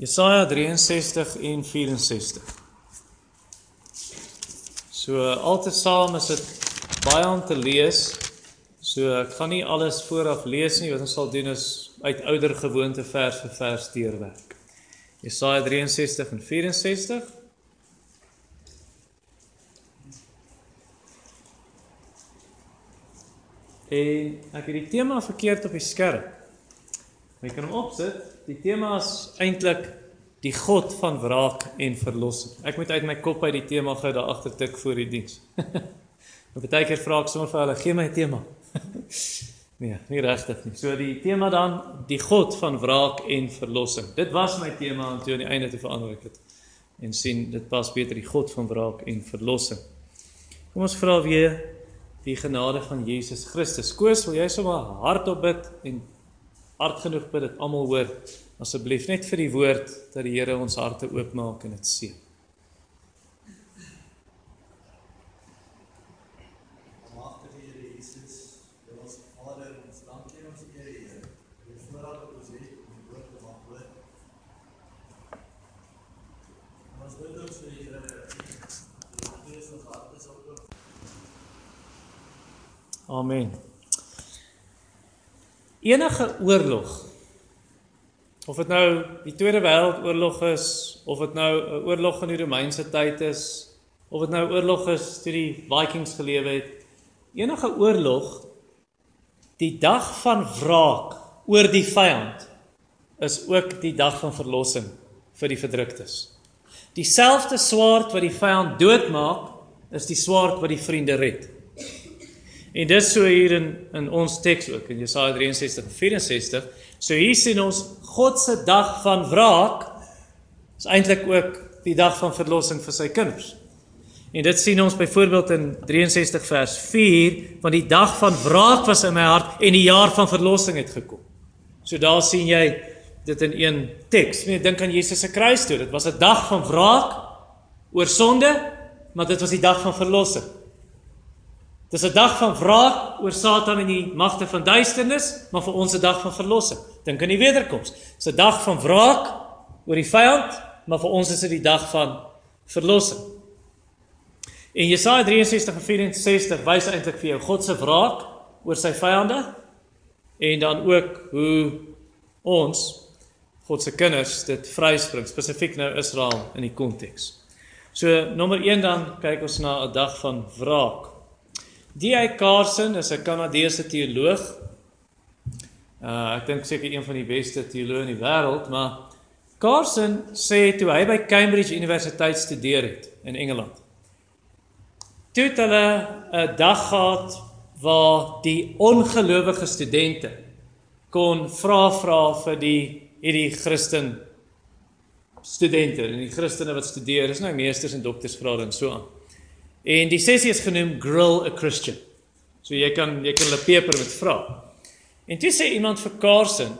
Jesaja 63 en 64. So altesaam is dit baie om te lees. So ek gaan nie alles vooraf lees nie, wat ons sal doen is uit ouer gewoonte vers vir vers deurwerk. Jesaja 63 en 64. En ek het die tema verkeerd op die skerm. Jy kan hom opsit. Die tema is eintlik die God van wraak en verlossing. Ek moet uit my kop uit die tema gou daar agter tik voor die diens. Maar baie keer vra ek sommer vir hulle, gee my 'n tema. nee, nie regtig nie. So die tema dan die God van wraak en verlossing. Dit was my tema en toe aan die einde te verander ek dit en sien dit pas beter die God van wraak en verlossing. Kom ons vra weer die genade van Jesus Christus. Koos, wil jy sommer hardop bid en hard genoeg bid dat almal hoor asseblief net vir die woord dat die Here ons harte oopmaak en dit seën. Amen. Enige oorlog of dit nou die Tweede Wêreldoorlog is of dit nou 'n oorlog in die Romeinse tyd is of dit nou oorlog is toe die Vikings gelewe het, enige oorlog die dag van wraak oor die vyand is ook die dag van verlossing vir die verdruktes. Dieselfde swaard wat die vyand doodmaak, is die swaard wat die vriende red. En dis so hier in in ons teks ook in Jesaja 63 en 64. So hier sien ons God se dag van wraak is eintlik ook die dag van verlossing vir sy kinders. En dit sien ons byvoorbeeld in 63 vers 4, want die dag van wraak was in my hart en die jaar van verlossing het gekom. So daar sien jy dit in een teks. Net dink aan Jesus se kruisdood. Dit was 'n dag van wraak oor sonde, maar dit was die dag van verlossing. Dis 'n dag van wraak oor Satan en die magte van duisternis, maar vir ons 'n dag van verlossing. Dink aan die wederkoms. Dis 'n dag van wraak oor die vyand, maar vir ons is dit die dag van verlossing. En Jesaja 63 en 64 wys eintlik vir jou God se wraak oor sy vyande en dan ook hoe ons God se kinders dit vryspring, spesifiek nou Israel in die konteks. So nommer 1 dan kyk ons na 'n dag van wraak. D.I. Carson is 'n Kanadese teoloog. Uh ek dink seker een van die beste teoloë in die wêreld, maar Carson sê toe hy by Cambridge Universiteit studeer het in Engeland. Toe het hulle 'n dag gehad waar die ongelowige studente kon vra vra vir die hierdie Christen studente en die Christene wat studeer, dis nou meesters en doktorsgrade en so aan. En die sessie is genoem Grill a Christian. So jy kan jy kan hulle peper met vra. En toe sê iemand vir Carson,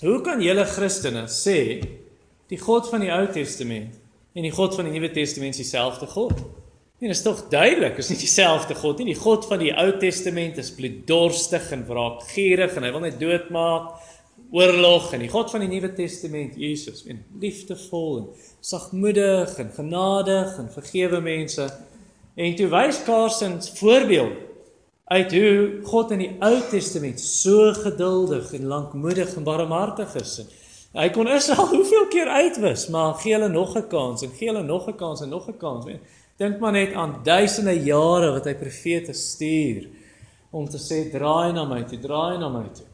"Hoe kan julle Christene sê die God van die Ou Testament en die God van die Nuwe Testament is dieselfde God?" Nee, dit is tog duidelik, is nie dieselfde God nie. Die God van die Ou Testament is bloeddorstig en wraakgierig en hy wil net doodmaak, oorlog en die God van die Nuwe Testament, Jesus, en liefdevol en sagmoedig en genadig en vergewe mense. En toe wys Carson voorbeeld uit hoe God in die Ou Testament so geduldig en lankmoedig en barmhartig is. Hy kon Israel hoeveel keer uitwis, maar gee hulle nog 'n kans en gee hulle nog 'n kans en nog 'n kans. Dink maar net aan duisende jare wat hy profete stuur om te sê draai na my toe, draai na my toe.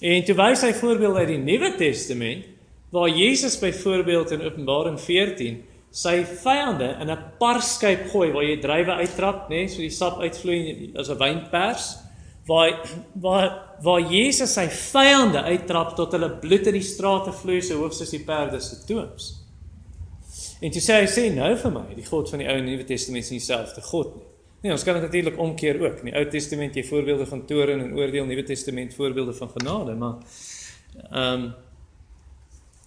En toe wys hy voorbeeld uit die Nuwe Testament waar Jesus byvoorbeeld in Openbaring 14 sy vyande in 'n parskyp gooi waar jy drywe uittrap, nê, nee, so die sap uitvloei as 'n wynpers, waar waar waar Jesus sy vyande uittrap tot hulle bloed in die strate vloei so hoog soos die perde se toeps. En jy sê hy sê nou vir my, die God van die Ou en Nuwe Testament is dieselfde God nie. Nee, ons kan dit natuurlik omkeer ook. In die Ou Testament jy voorbeelde van toorn en oordeel, Nuwe Testament voorbeelde van genade, maar ehm um,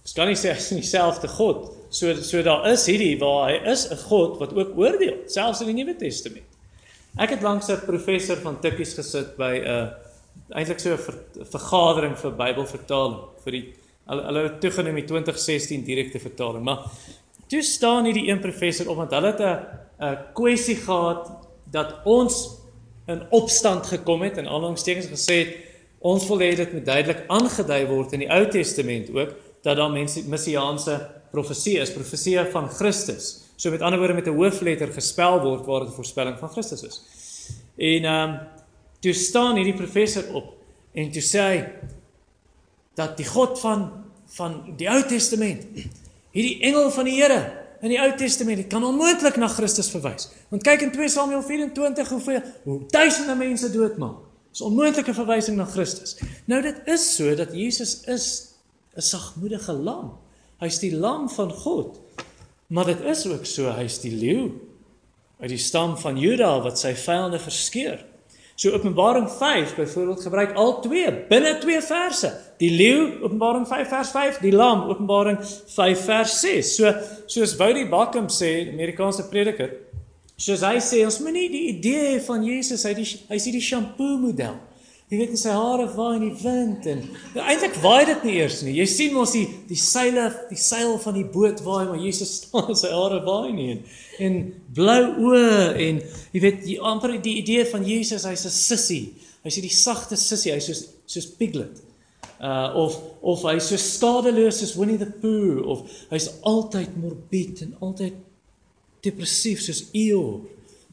Dit kan nie sê hy's dieselfde God. So so daar is hierdie waar hy is 'n God wat ook oordeel, selfs in die Nuwe Testament. Ek het langs 'n professor van Tikkies gesit by 'n uh, eintlik so 'n ver, vergadering vir Bybelvertaling vir die Hulle hulle het toegenoem die 2016 direkte vertaling, maar toe staan hierdie een professor op want hulle het 'n 'n kwessie gehad dat ons in opstand gekom het en aanhalingstekens gesê het ons wil hê dit moet duidelik aangedui word in die Ou Testament ook dat daar mense messiaanse profesie is, profesie van Christus. So met ander woorde met 'n hoofletter gespel word waar dit 'n voorspelling van Christus is. En ehm um, toe staan hierdie professor op en toe sê hy dat die God van van die Ou Testament, hierdie engel van die Here in die Ou Testament, dit kan onmoontlik na Christus verwys. Want kyk in 2 Samuel 24 hoeveel hoe duisende mense doodmaak. Dis onmoontlike verwysing na Christus. Nou dit is so dat Jesus is 'n sagmoedige lam. Hy's die lam van God. Maar dit is ook so hy's die leeu uit die stam van Juda wat sy vyande verskeur. So Openbaring 5 byvoorbeeld gebruik al twee binne twee verse. Die leeu Openbaring 5 vers 5, die lam Openbaring 5 vers 6. So soos Woudie Bakum sê, Amerikaanse prediker, soos hy sê ons moenie die idee van Jesus uit die hy's hierdie shampoo model. Jy weet sy hare waai in die wind en nou, eintlik waai dit nie eers nie. Jy sien mos die die seile, die seil van die boot waai, maar Jesus staan sy hare waai nie en, en blou oë en jy weet die amper die idee van Jesus, hy's 'n sissie. Hy's hierdie sagte sissie, hy's soos soos Piglet. Uh of of hy's so skadeloos soos Winnie the Pooh of hy's altyd morbied en altyd depressief soos Eeyore.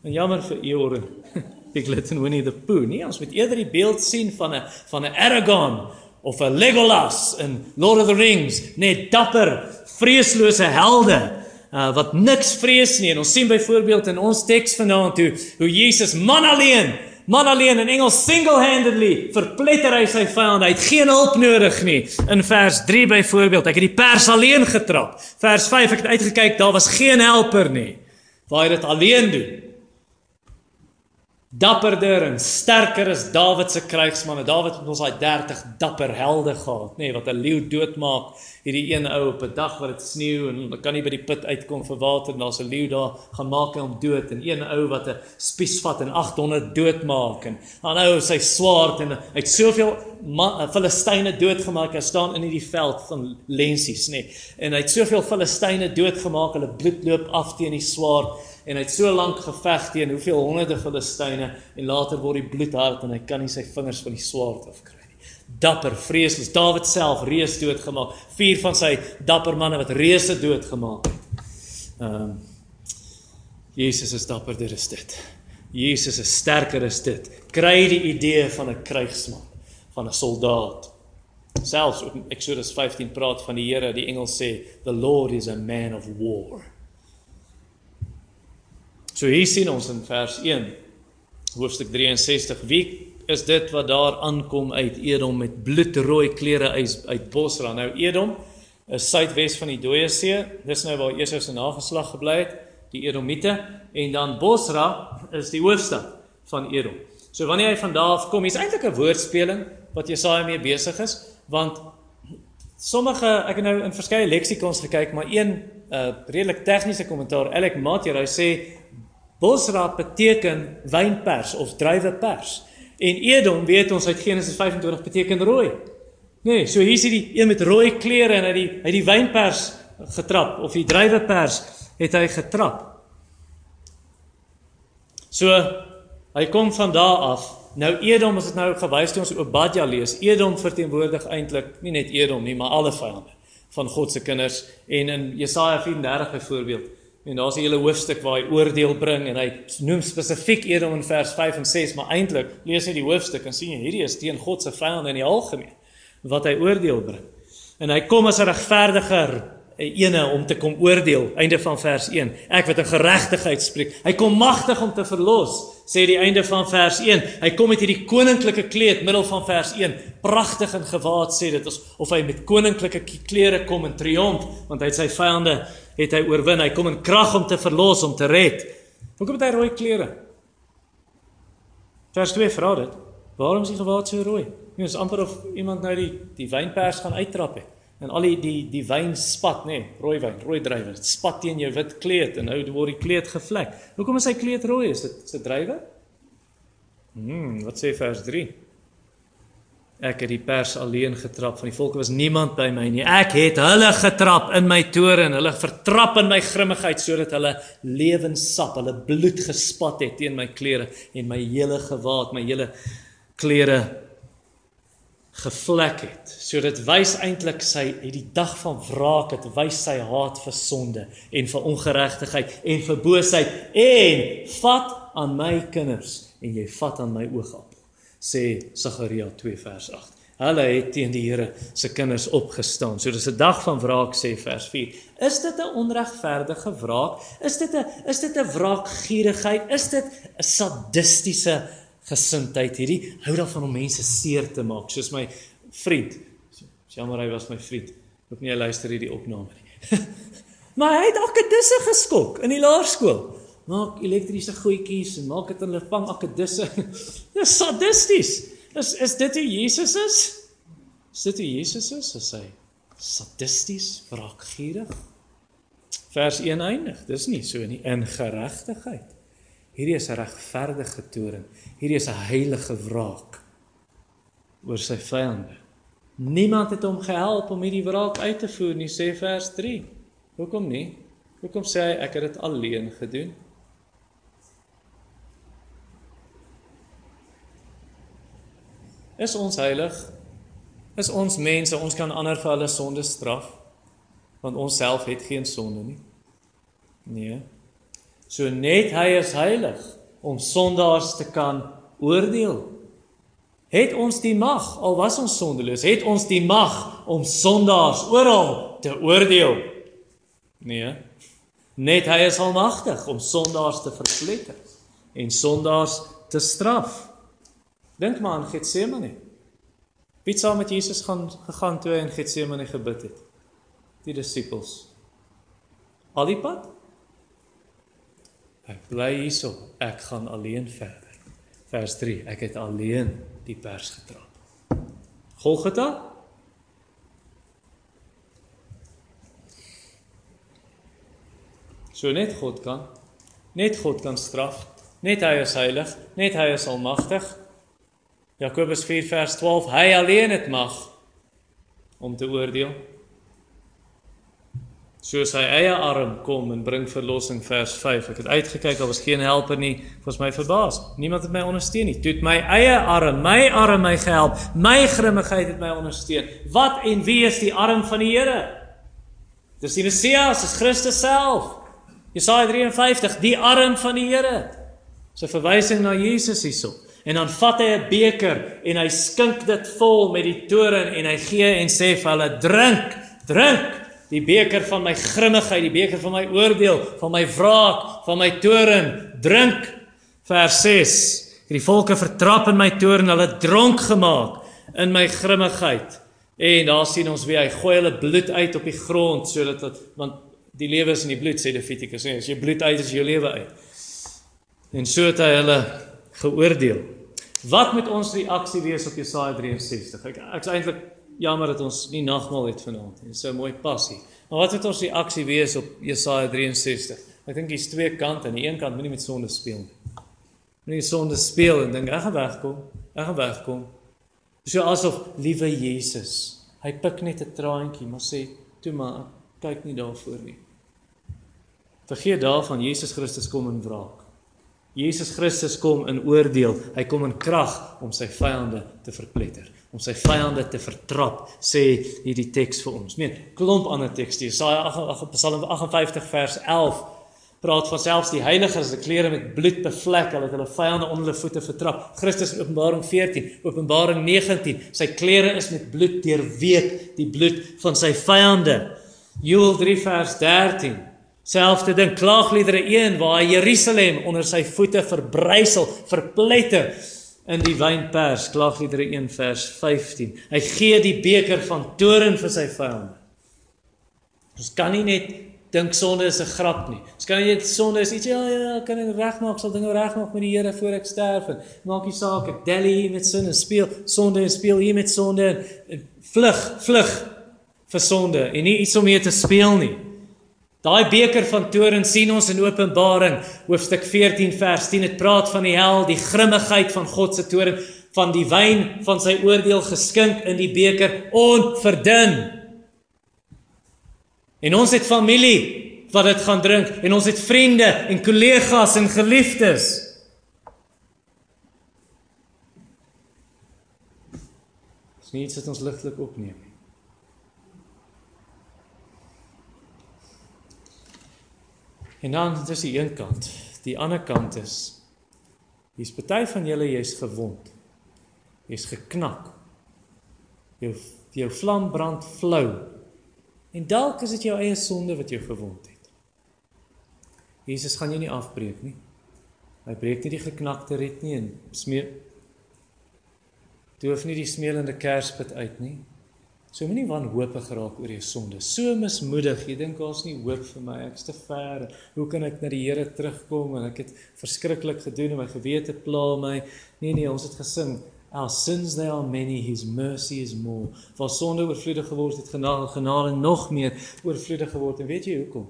En jammer vir Eeyore. Piglet en Winnie the Pooh nie. Ons moet eerder die beeld sien van 'n van 'n Aragorn of 'n Legolas in Lord of the Rings, net dapper, vreeslose helde uh, wat niks vrees nie. En ons sien byvoorbeeld in ons teks vanaand hoe hoe Jesus man alleen Man alleen in Engels single-handedly verpletter hy sy vyand. Hy het geen hulp nodig nie. In vers 3 byvoorbeeld, ek het die pers alleen getrap. Vers 5 ek het uitgekyk, daar was geen helper nie. Waar hy dit alleen doen dapperder en sterker as Dawid se krygsmanne. Dawid het ons daai 30 dapper helde gehad, nê, nee, wat 'n leeu doodmaak. Hierdie een ou op 'n dag wat dit sneeu en hy kan nie by die put uitkom vir water en daar's 'n leeu daar gaan maak hom dood en een ou wat 'n spies vat en 800 doodmaak en dan ou sy swaard en hy het soveel Filistyne doodgemaak. Hy staan in hierdie veld van lensies, nê. Nee, en hy het soveel Filistyne doodgemaak. Hulle bloed loop af teen die swaard en hy het so lank geveg teen hoeveel honderde Filistyne en later word die bloed hard en hy kan nie sy vingers van die swaard afkry nie. Dapper, vreesloos. Dawid self reus doodgemaak. Vier van sy dapper manne wat reuse doodgemaak het. Ehm um, Jesus is dapperder as dit. Jesus is sterker as dit. Kry die idee van 'n krygsman, van 'n soldaat. Selfs Exodus 15 praat van die Here, die engel sê, "The Lord is a man of war." So hier sien ons in vers 1 hoofstuk 63 wie is dit wat daar aankom uit Edom met bloedrooi klere uit uit Bosra. Nou Edom is suidwes van die Dooie See. Dis nou waar Esau se nageslag gebly het, die Edomiete en dan Bosra is die hoofstad van Edom. So wanneer hy van daar af kom, is eintlik 'n woordspeling wat Jesaja mee besig is, want sommige ek het nou in verskeie leksikons gekyk, maar een uh redelik tegniese kommentaar, Alec Matthew, hy sê Bosra beteken wynpers of druiwepers. En Edom, weet ons uit Genesis 25 beteken rooi. Nee, so hier is die een met rooi klere en hy die hy die wynpers getrap of die druiwepers het hy getrap. So hy kom van daar af. Nou Edom as dit nou gewys het ons Obadja lees. Edom verteenwoordig eintlik nie net Edom nie, maar alle vyande van God se kinders en in Jesaja 34 byvoorbeeld En daar's 'n hele hoofstuk waar hy oordeel bring en hy noem spesifiek Edom in vers 5 en 6, maar eintlik lees jy die hoofstuk en sien jy hierdie is teen God se vyande in die algemeen wat hy oordeel bring. En hy kom as 'n regverdiger ene om te kom oordeel einde van vers 1 ek wat in geregtigheid spreek hy kom magtig om te verlos sê die einde van vers 1 hy kom met hierdie koninklike kleed middel van vers 1 pragtig en gewaad sê dit of hy met koninklike klere kom in triomf want hy het sy vyande het hy oorwin. Hy kom in krag om te verlos om te red. Hoekom het hy rooi klere? Vers 2 vra dit. Waarom is hy gewaad so rooi? Dit is amper of iemand nou die die wynpers gaan uittrap het en al die die die wyn spat nê, nee, rooi wyn, rooi druiwe, dit spat teen jou wit kleed en nou word die kleed gevlek. Hoekom is sy kleed rooi? Is dit is dit druiwe? Hmm, wat sê vers 3? ek het die pers alleen getrap van die volk was niemand by my nie ek het hulle getrap in my toren hulle vertrap in my grimmigheid sodat hulle lewenssap hulle bloed gespat het teen my klere en my hele gewaad my hele klere gevlek het so dit wys eintlik sy het die dag van wraak het wys sy haat vir sonde en vir ongeregtigheid en vir boosheid en vat aan my kinders en jy vat aan my oogappel sê Sagaria 2 vers 8. Hulle het teen die Here se kinders opgestaan. So dis 'n dag van wraak sê vers 4. Is dit 'n onregverdige wraak? Is dit 'n is dit 'n wraakgierigheid? Is dit 'n sadistiese gesindheid hierdie hou daarvan om mense seer te maak soos my vriend. Jammer hy was my vriend. Ek hoop nie hy luister hierdie opname nie. maar hy het akkedisse geskok in die laerskool maak elektriese goedjies en maak dit in hulle vang akkedisse. Dis sadisties. Is is dit hoe Jesus is? Is dit hoe Jesus is? Is hy sadisties, wraakgierig? Vers 1 eindig. Dis nie so nie in geregtigheid. Hierdie is 'n regverdige toorn. Hierdie is 'n heilige wraak oor sy vyande. Niemand het hom gehelp om hierdie wraak uit te voer nie, sê vers 3. Hoekom nie? Hoekom sê hy ek het dit alleen gedoen? Is ons heilig? Is ons mense, ons kan ander vir hulle sonde straf want ons self het geen sonde nie. Nee. So net hy is heilig om sondaars te kan oordeel. Het ons die mag al was ons sondeloos, het ons die mag om sondaars oral te oordeel? Nee. Net hy is almagtig om sondaars te verpletter en sondaars te straf. Dink maar aan Getsemane. Wie saam met Jesus gaan gegaan toe hy in Getsemane gebid het? Die disippels. Al die pad? Ek bly hierso, ek gaan alleen verder. Vers 3, ek het alleen die pers getrap. Golgotha? So net God kan. Net God kan straf. Net hy is heilig, net hy is almagtig. Jakobus 4 vers 12 hy alleen het mag om te oordeel. Soos hy eie arm kom en bring verlossing vers 5. Ek het uitgekyk, daar was geen helper nie. Ek was my verbaas. Niemand het my ondersteun nie. Toe het my eie arm, my arm my gehelp. My grimmigheid het my ondersteun. Wat en wie is die arm van die Here? Dis die Messias, dis Christus self. Jesaja 53, die arm van die Here. Dis 'n verwysing na Jesus hierop. En dan vat hy 'n beker en hy skink dit vol met die toren en hy gee en sê vir hulle: "Drink, drink die beker van my grimmigheid, die beker van my oordeel, van my wraak, van my toren. Drink." Vers 6. Die volke vertrap in my toren, hulle dronk gemaak in my grimmigheid. En daar sien ons wie hy gooi hulle bloed uit op die grond sodat dit want die lewe is in die bloed sê Levitikus. As jy bloed uit is jou lewe uit. En so het hy hulle geoordeel. Wat moet ons reaksie wees op Jesaja 63? Ek ek's eintlik jammer dat ons nie nagmaal het vanaand nie. So mooi passie. Maar wat moet ons reaksie wees op Jesaja 63? Ek dink hier's twee kante. Aan die een kant moenie met sonde speel nie. Moenie sonde speel en dink ek gaan wegkom. Ek gaan wegkom. So asof liewe Jesus, hy pik net 'n traantjie, maar sê, "Toe maar, kyk nie daarvoor nie." Vergeet daarvan Jesus Christus kom in wraak. Jesus Christus kom in oordeel. Hy kom in krag om sy vyande te verpletter, om sy vyande te vertrap, sê hierdie teks vir ons. Meen, klomp ander tekste. Jesaja 8 Psalm 58 vers 11 praat van selfs die heiliges se klere met bloed bevlek, hulle het hulle vyande onder hulle voete vertrap. Christus Openbaring 14, Openbaring 19, sy klere is met bloed deurweek, die bloed van sy vyande. Joel 3 vers 13 Selfde ding klaagliedere 1 waar Jerusalem onder sy voete verbrysel, verpletter in die wynpers klaagliedere 1 vers 15. Hy gee die beker van toren vir sy vyande. Ons kan nie net dink sonde is 'n grap nie. Ons kan nie net sonde is iets ja ja, kan ek regmaak, sal dinge regmaak met die Here voor ek sterf en maak nie saak ek dally hier met sin en speel sonde en speel hier met sonde en vlug, vlug vir sonde en nie iets om mee te speel nie. Daai beker van toren sien ons in Openbaring hoofstuk 14 vers 10. Dit praat van die hel, die grimmigheid van God se toren. van die wyn van sy oordeel geskink in die beker onverdun. En ons het familie wat dit gaan drink en ons het vriende en kollegas en geliefdes. Dis nie iets wat ons ligtelik opneem nie. En dan dis die een kant. Die ander kant is hier's party van julle jy's gewond. Jy's geknak. Jou jou vlam brand flou. En dalk is dit jou eie sonde wat jou gewond het. Jesus gaan jou nie afbreek nie. Hy breek nie die geknakte red nie en smeer Doof nie die smeelende kerspit uit nie. So moenie wanhoopig geraak oor jou sonde. So mismoedig, jy dink daar's nie hoop vir my, ek's te ver. Hoe kan ek na die Here terugkom en ek het verskriklik gedoen en my gewete pla my. Nee nee, ons het gesing, our sins they are many, his mercy is more. Waar sonde oorvloedig geword het, genade genade nog meer oorvloedig geword. En weet jy hoekom?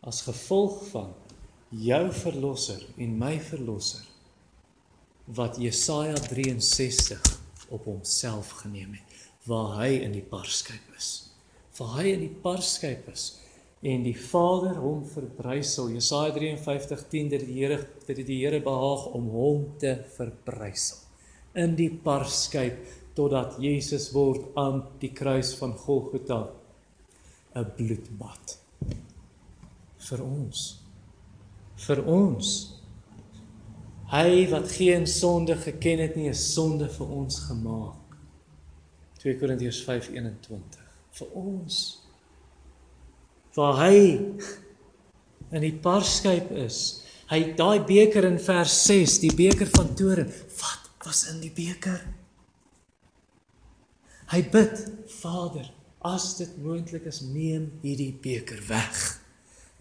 As gevolg van jou verlosser en my verlosser wat Jesaja 63 op homself geneem het waar hy in die parskyp is. Waar hy in die parskyp is en die Vader hom verbrysel. Jesaja 53:10 dat die Here dat dit die Here behaag om hom te verbrysel in die parskyp totdat Jesus word aan die kruis van Golgotha 'n bloedbad. Vir ons. Vir ons. Hy wat geen sonde geken het nie 'n sonde vir ons gemaak 2 Korintiërs 5:21 vir ons waar hy in die parskyp is hy daai beker in vers 6 die beker van toren wat was in die beker? Hy bid Vader as dit moontlik is neem hierdie beker weg.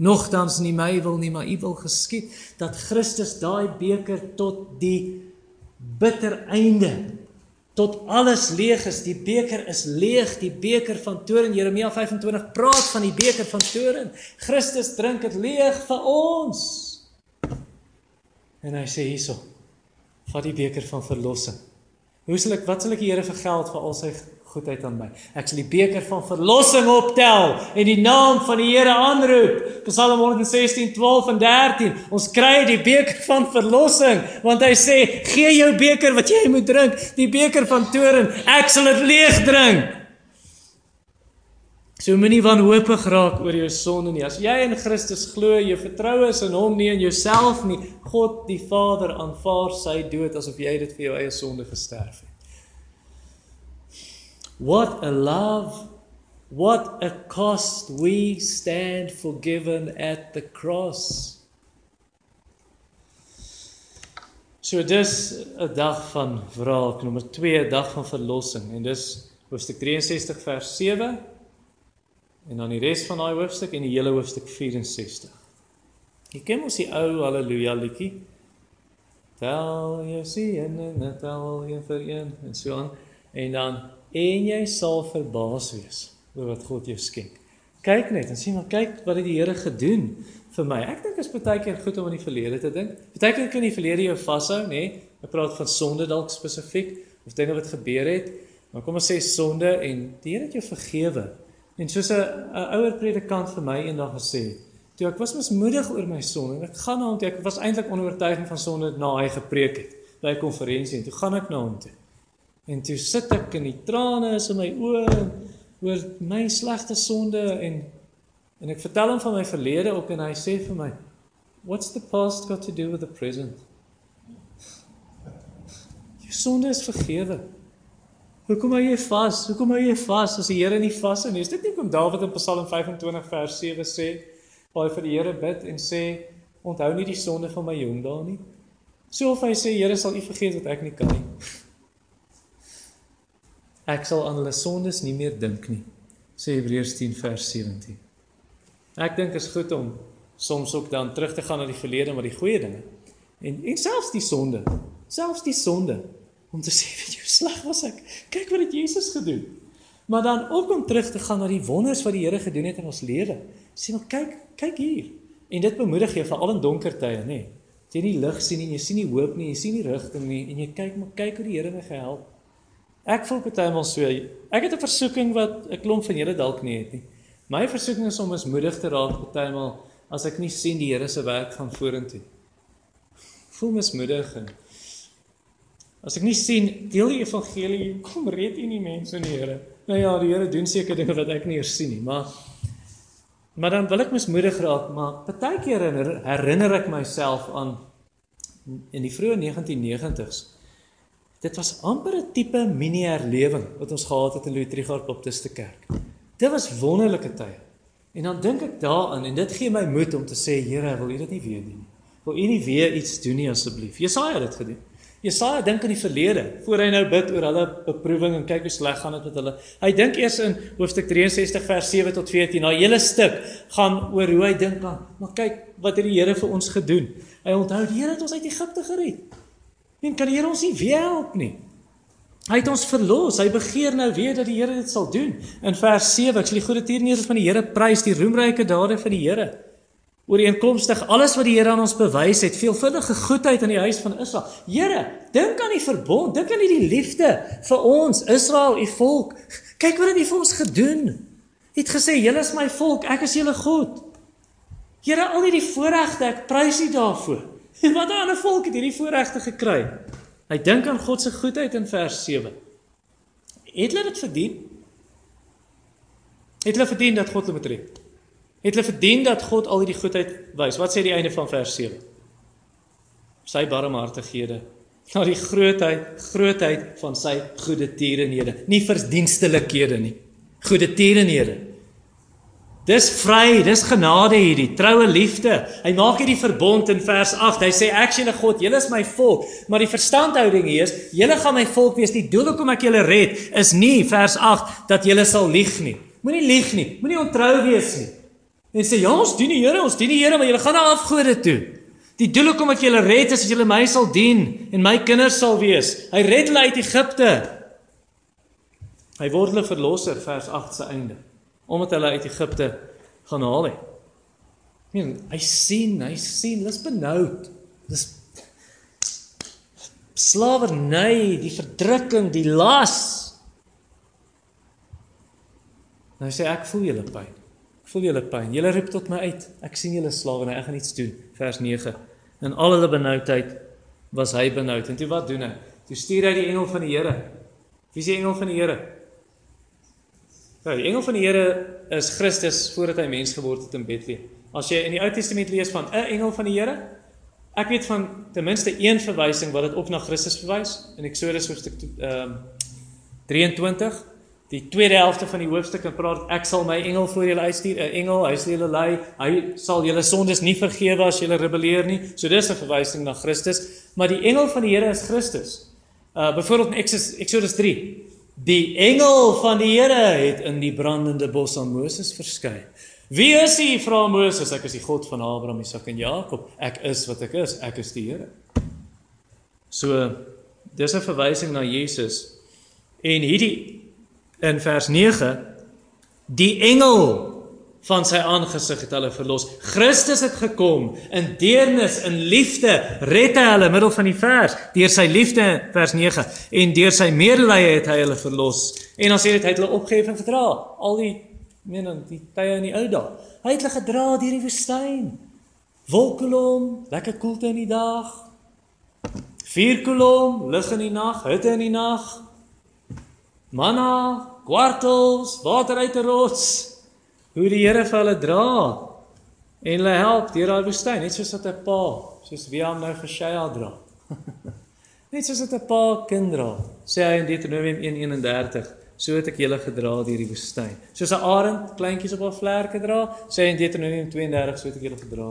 Nogtans nie my wil nie maar u wil geskied dat Christus daai beker tot die bitter einde tot alles leeg is. Die beker is leeg, die beker van toren. Jeremia 25 praat van die beker van toren. Christus drink dit leeg vir ons. En hy sê hierso: Vat die beker van verlossing. Hoe sal ek wat sal ek die Here vir geld vir al sy goedheid aan my. Ek sal die beker van verlossing optel en die naam van die Here aanroep. Psalm 116:12 en 13. Ons kry die beker van verlossing want hy sê: "Gee jou beker wat jy moet drink, die beker van toren. Ek sal dit leeg drink." So moenie wanhoopig raak oor jou sonde nie. As jy in Christus glo, jy vertrou is in hom nie in jouself nie. God die Vader aanvaar sy dood asof jy dit vir jou eie sonde gesterf het. What a love, what a cost we stand forgiven at the cross. So dis 'n dag van wraak, nommer 2, 'n dag van verlossing en dis hoofstuk 63 vers 7 en dan die res van daai hoofstuk en die hele hoofstuk 64. Jy ken mos die ou haleluja liedjie. Tel jy sien en tel jy vir een en so aan en dan en jy sal verbaas wees oor wat God jou skenk. Kyk net en sien maar kyk wat het die Here gedoen vir my. Ek dink dit is baie keer goed om aan die verlede te dink. Baie keer kan die verlede jou vashou, nê? Nee? Ek praat van sonde dalk spesifiek of dinge wat gebeur het. Maar kom ons sê sonde en die Here het jou vergewe. En soos 'n ouer predikant vir my eendag gesê, toe ek was mismoedig oor my sonde en ek gaan na hom toe, ek was eintlik onoortuiging van sonde na hy gepreek het by 'n konferensie en toe gaan ek na hom toe. En toe sit ek in die trane is in my oë oor my slegte sonde en en ek vertel hom van my verlede ook en hy sê vir my what's the past got to do with the present? Jou sonde is vergewe. Hoekom hou jy vas? Hoekom hou jy vas as die Here nie vas is nie? Is dit nie kom Dawid in Psalm 25 vers 7 sê waar hy vir die Here bid en sê onthou nie die sonde van my jong dae nie? So of hy sê Here sal U vergeet wat ek nie kan nie. Ek sal aan hulle sondes nie meer dink nie, sê Hebreërs 10 vers 17. Ek dink is goed om soms ook dan terug te gaan na die verlede maar die goeie dinge. En en selfs die sonde, selfs die sonde om te sê weet jy hoe sleg was ek? Kyk wat het Jesus gedoen. Maar dan ook om terug te gaan na die wonders wat die Here gedoen het in ons lewe. Sê maar kyk, kyk hier. En dit bemoedig jou veral in donker tye, nê? As jy nie lig sien nie, jy sien nie hoop nie, jy sien nie rigting nie en jy kyk maar kyk hoe die Here my gehelp. Ek voel partymal so. Ek het 'n versoeking wat 'n klomp van julle dalk nie het nie. My versoeking is om mismoedig te raak partymal as ek nie sien die Here se werk gaan vorentoe. Voel mismoedig en as ek nie sien deel die evangelie kom red u nie mense in die Here. Nou ja, die Here doen seker dinge wat ek nie eers sien nie, maar maar dan wil ek mismoedig raak, maar partykeer herinner, herinner ek myself aan in die vroeë 1990s Dit was amper 'n tipe mini-herlewing wat ons gehad het in Louis-Trigard Baptiste Kerk. Dit was wonderlike tye. En dan dink ek daaraan en dit gee my moed om te sê Here, wil U dit nie weer doen nie? Wil U nie weer iets doen nie asseblief? Jesaja het dit gedoen. Jesaja dink aan die verlede voor hy nou bid oor hulle beproewing en kyk hoe sleg gaan dit met hulle. Hy dink eers in hoofstuk 63 vers 7 tot 14. Daai hele stuk gaan oor hoe hy dink aan, maar kyk wat het die Here vir ons gedoen. Hy onthou die Here het ons uit Egipte gered. En kan die Here ons nie weer help nie? Hy het ons verlos. Hy begeer nou weer dat die Here dit sal doen. In vers 7, ek sê die goeie tiereners van die Here prys die roemryke dade van die Here. Ooreenkomstig alles wat die Here aan ons bewys het, veelvuldige goedheid in die huis van Israel. Here, dink aan die verbond, dink aan die liefde vir ons, Israel, u volk. Kyk wat het hy vir ons gedoen. Hy het gesê, "Julle is my volk, ek is julle God." Here, al hierdie voorregte, ek prys U daarvoor. En wat 'n ander volk het hierdie voorregte gekry? Hy dink aan God se goedheid in vers 7. Het hulle dit verdien? Het hulle verdien dat God hulle betrek? Het hulle verdien dat God al hierdie goedheid wys? Wat sê die einde van vers 7? Sy barmhartighede na die grootheid, grootheid van sy goeie tierenhede, nie verdienstelikhede nie. Goeie tierenhede. Dis vry, dis genade hierdie, troue liefde. Hy maak hierdie verbond in vers 8. Hy sê actually God, julle is my volk, maar die verstandhouding hier is, julle gaan my volk wees. Die doel hoekom ek julle red is nie vers 8 dat julle sal lieg nie. Moenie lieg nie, moenie ontrou wees nie. En sê ja, ons dien die Here, ons dien die Here, maar julle gaan na afgode toe. Die doel hoekom ek julle red is dat julle my sal dien en my kinders sal wees. Hy red hulle uit Egipte. Hy word hulle verlosser vers 8 se einde omdat hulle uit Egipte gaan haal het. Men, hy sien, hy sien, dis benoud. Dis slawerny, die verdrukking, die las. Nou sê ek voel julle pyn. Ek voel julle pyn. Julle roep tot my uit. Ek sien julle slawerny. Ek gaan iets doen. Vers 9. In al hulle benoudheid was hy benoud. En toe wat doen hy? Toe stuur hy die engel van die Here. Wie is die engel van die Here? Nou, die engel van die Here is Christus voordat hy mens geword het in Bethlehem. As jy in die Ou Testament lees van 'n engel van die Here, ek weet van ten minste een verwysing wat dit op na Christus verwys in Eksodus hoofstuk ehm um, 23. Die tweede helfte van die hoofstuk en praat ek sal my engel voor julle uitstuur, 'n engel, hy sal julle lei, hy sal julle sondes nie vergewe as julle rebelleer nie. So dis 'n verwysing na Christus, maar die engel van die Here is Christus. Uh byvoorbeeld in Exodus, Exodus 3 Die engel van die Here het in die brandende bos aan Moses verskyn. Wie is hy? Vra Moses. Ek is die God van Abraham, Isak en Jakob. Ek is wat ek is. Ek is die Here. So dis 'n verwysing na Jesus. En hierdie in vers 9 die engel van sy aangesig het hulle verlos. Christus het gekom in deernis en liefde red hy hulle middel van die vers deur sy liefde vers 9 en deur sy medelee het hy hulle verlos. En dan sê dit hy het hulle opgehef en gedra al die meen dan die tye in die ou dae. Hy het hulle gedra deur die woestyn. Wolkolom, lekker koelte in die dag. Vuurkolom, lig in die nag, hitte in die nag. Manna, kwartels, water uit 'n rots hoe die Here vir hulle dra en hulle help deur daai woestyn, net soos wat 'n pa, soos wie hom nou vir Shea dra. net soos wat 'n pa kind dra, sê hy in Deuteronomium 1:31. So het ek julle gedra deur die woestyn. Soos 'n arend kleintjies op 'n vlerke dra, sê hy in Deuteronomium 32, so het ek julle gedra.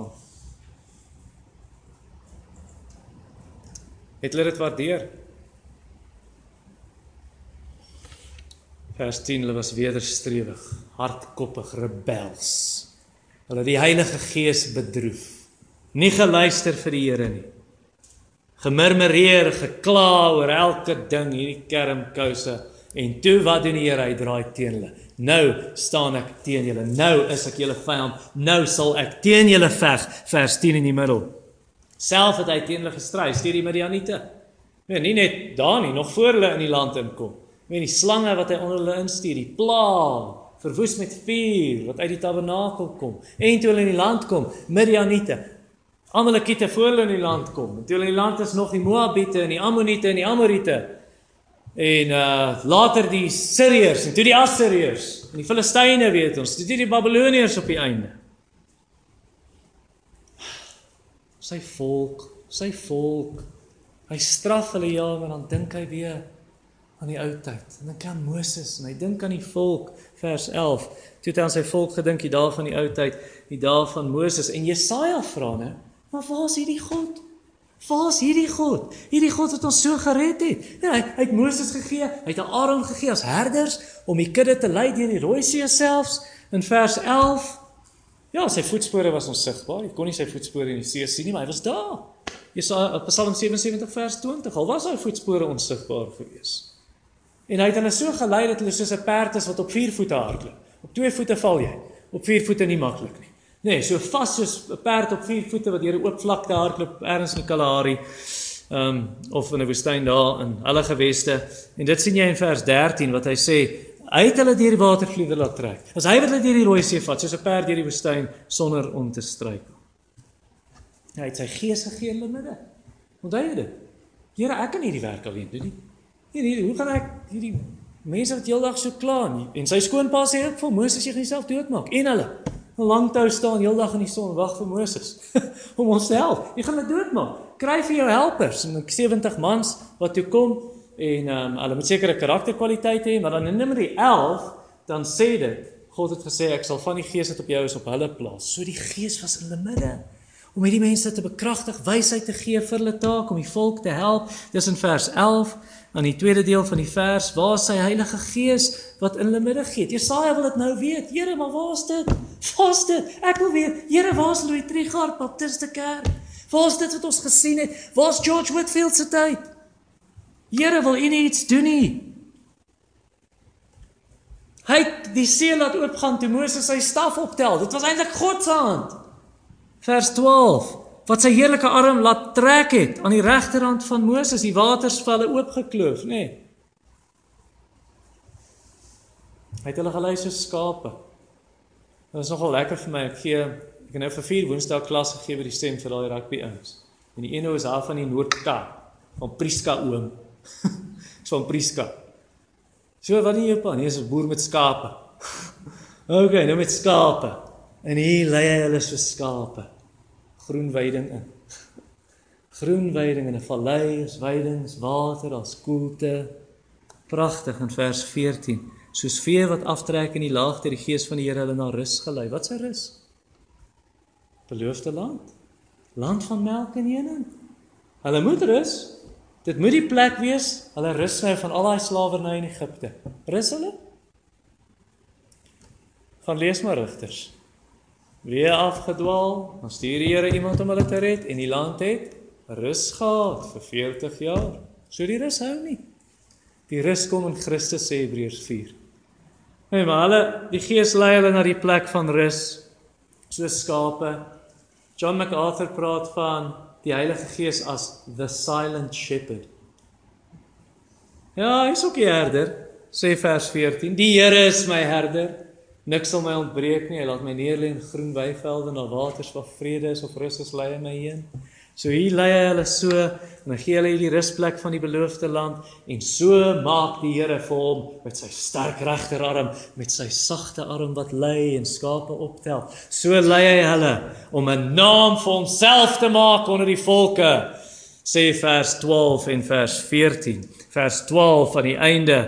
Het hulle dit waardeer? Vers 10 hulle was wederstrewig, hardkoppig, rebels. Hulle die Heilige Gees bedroef. Nie geluister vir die Here nie. Gemurmureer, gekla oor elke ding, hierdie kermkouse en toe wat doen die Here? Hy draai teen hulle. Nou staan ek teen julle. Nou is ek julle vyand. Nou sal ek teen julle veg. Vers 10 in die middel. Self het hy teen hulle gestry, stuur die Midianiete. Nee, nie net daar nie, nog voor hulle in die land inkom. Met die slange wat hy onder hulle instuur, die plaag, verwoes met vuur wat uit die tabernakel kom. En toe hulle in die land kom, Midianiete, Amalekiete voor hulle in die land kom. En toe hulle in die land is nog die Moabiete en die Ammoniete en die Amoriete. En uh later die Siriërs en toe die Assiriërs en die Filistyne weet ons, toe die Babiloniërs op die einde. Sy volk, sy volk. Hy straf hulle ja, maar dan dink hy weer aan die ou tyd. En dan kan Moses en hy dink aan die volk, vers 11. Toe het hy aan sy volk gedink die dae van die ou tyd, die dae van Moses en Jesaja vra, né? Maar waar is hierdie God? Waar is hierdie God? Hierdie God wat ons so gered het. Ja, hy, hy het Moses gegee, hy het Aaron gegee as herders om die kudde te lei deur die Rooi See selfs in vers 11. Ja, sy voetspore was onsigbaar. Jy kon nie sy voetspore in die see sien nie, maar hy was daar. Jesaja Psalm 77 vers 20. Al was sy voetspore onsigbaar gewees. En hy het hulle so gelei dat hulle soos 'n perd is wat op 4 voete hardloop. Op 2 voete val jy. Op 4 voete nie maklik nie. Nee, so vas soos 'n perd op vier voete wat deur 'n oop vlakte hardloop ergens in Kalahari. Ehm um, of in 'n woestyn daar in hulle geweste. En dit sien jy in vers 13 wat hy sê, hy het hulle deur die watervloede laat trek. As hy wat hulle deur die Rooi See vat, soos 'n perd deur die woestyn sonder om te struikel. Hy het sy gees gegee in hulle midde. Onthou jy dit? Here, ek kan hierdie werk alleen doen nie. Nee, nee, hoe gaan ek hierdie mense wat heeldag so kla en sy skoonpa sê ook vir Moses jy gaan jouself doodmaak en hulle 'n lang tou staan heeldag in die son wag vir Moses om ons te help. Jy gaan dit doodmaak. Kry vir jou helpers en 70 mans wat toe kom en ehm um, hulle moet sekere karakterkwaliteite hê, maar dan in Numeri 11 dan sê dit God het gesê ek sal van die gees wat op jou is op hulle plaas. So die gees was in hulle midde om hierdie mense te bekragtig, wysheid te gee vir hulle taak om die volk te help. Dis in vers 11 aan die tweede deel van die vers waar sy Heilige Gees wat in hulle midde gee. Jesaja wil dit nou weet. Here, maar waar is dit? Waar is dit? Ek wil weet. Here, waar is Louis Trigard Baptiste Kerk? Waar is dit wat ons gesien het? Waar is George Whitfield se tyd? Here, wil U iets doen nie? Hy het die see laat oopgaan toe Moses sy staf optel. Dit was eintlik God se hand. Vers 12 wat sy heerlike arm laat trek het aan die regterhand van Moses, die waters valle oopgekloof, nê. Nee. Hy het hulle gelei so skape. Dit is nogal lekker vir my. Ek gee ek het nou vir vier Woensdae klas gegee by die stem vir daai rugby ouens. En die ene is daar van die Noord-Kaap, van Priska oom. so van Priska. So wat nie jou pa nie, is 'n boer met skape. okay, nou met skape. En hier lei hy hulle so skape groen weiding in. Groen weiding in 'n vallei, is weidings, water, as koelte. Pragtig in vers 14. Soos vee wat aftrek in die laagte, die gees van die Here hulle na rus gelei. Wat se rus? Beloofde land. Land van melk en honing. Hulle moet rus. Dit moet die plek wees. Hulle rus nou van al daai slawerny in Egipte. Rus hulle? Gaan lees maar rigters weer afgedwaal, dan stuur die Here iemand om hulle te red en die land het rus gehad vir 40 jaar. So die rus hou nie. Die rus kom in Christus sê Hebreërs 4. Nee, maar hulle die Gees lei hulle na die plek van rus soos skape. John MacArthur praat van die Heilige Gees as the silent shepherd. Ja, hy's ook die herder, sê vers 14. Die Here is my herder. Niks sal my ontbreek nie. Hy laat my neer lê in groen weivelde na waters waar vrede is of rus is lei my heen. So hier lei hy hulle so en hy gee hulle hierdie rusplek van die beloofde land en so maak die Here vir hom met sy sterk regterarm met sy sagte arm wat lei en skape optel. So lei hy hulle om 'n naam vir homself te maak onder die volke. Sê vers 12 en vers 14. Vers 12 aan die einde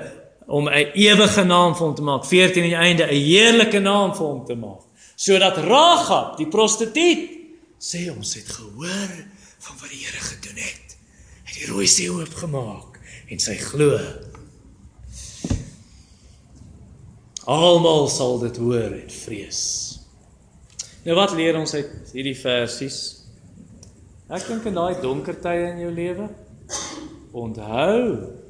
om 'n ewige naam vir hom te maak, 14 aan die einde 'n heerlike naam vir hom te maak, sodat Ragab, die prostituut, sê ons het gehoor van wat die Here gedoen het. Het die rooi see oopgemaak en sy glo. Almal sal dit hoor en vrees. Nou wat leer ons uit hierdie versies? Ek dink in daai donker tye in jou lewe onthou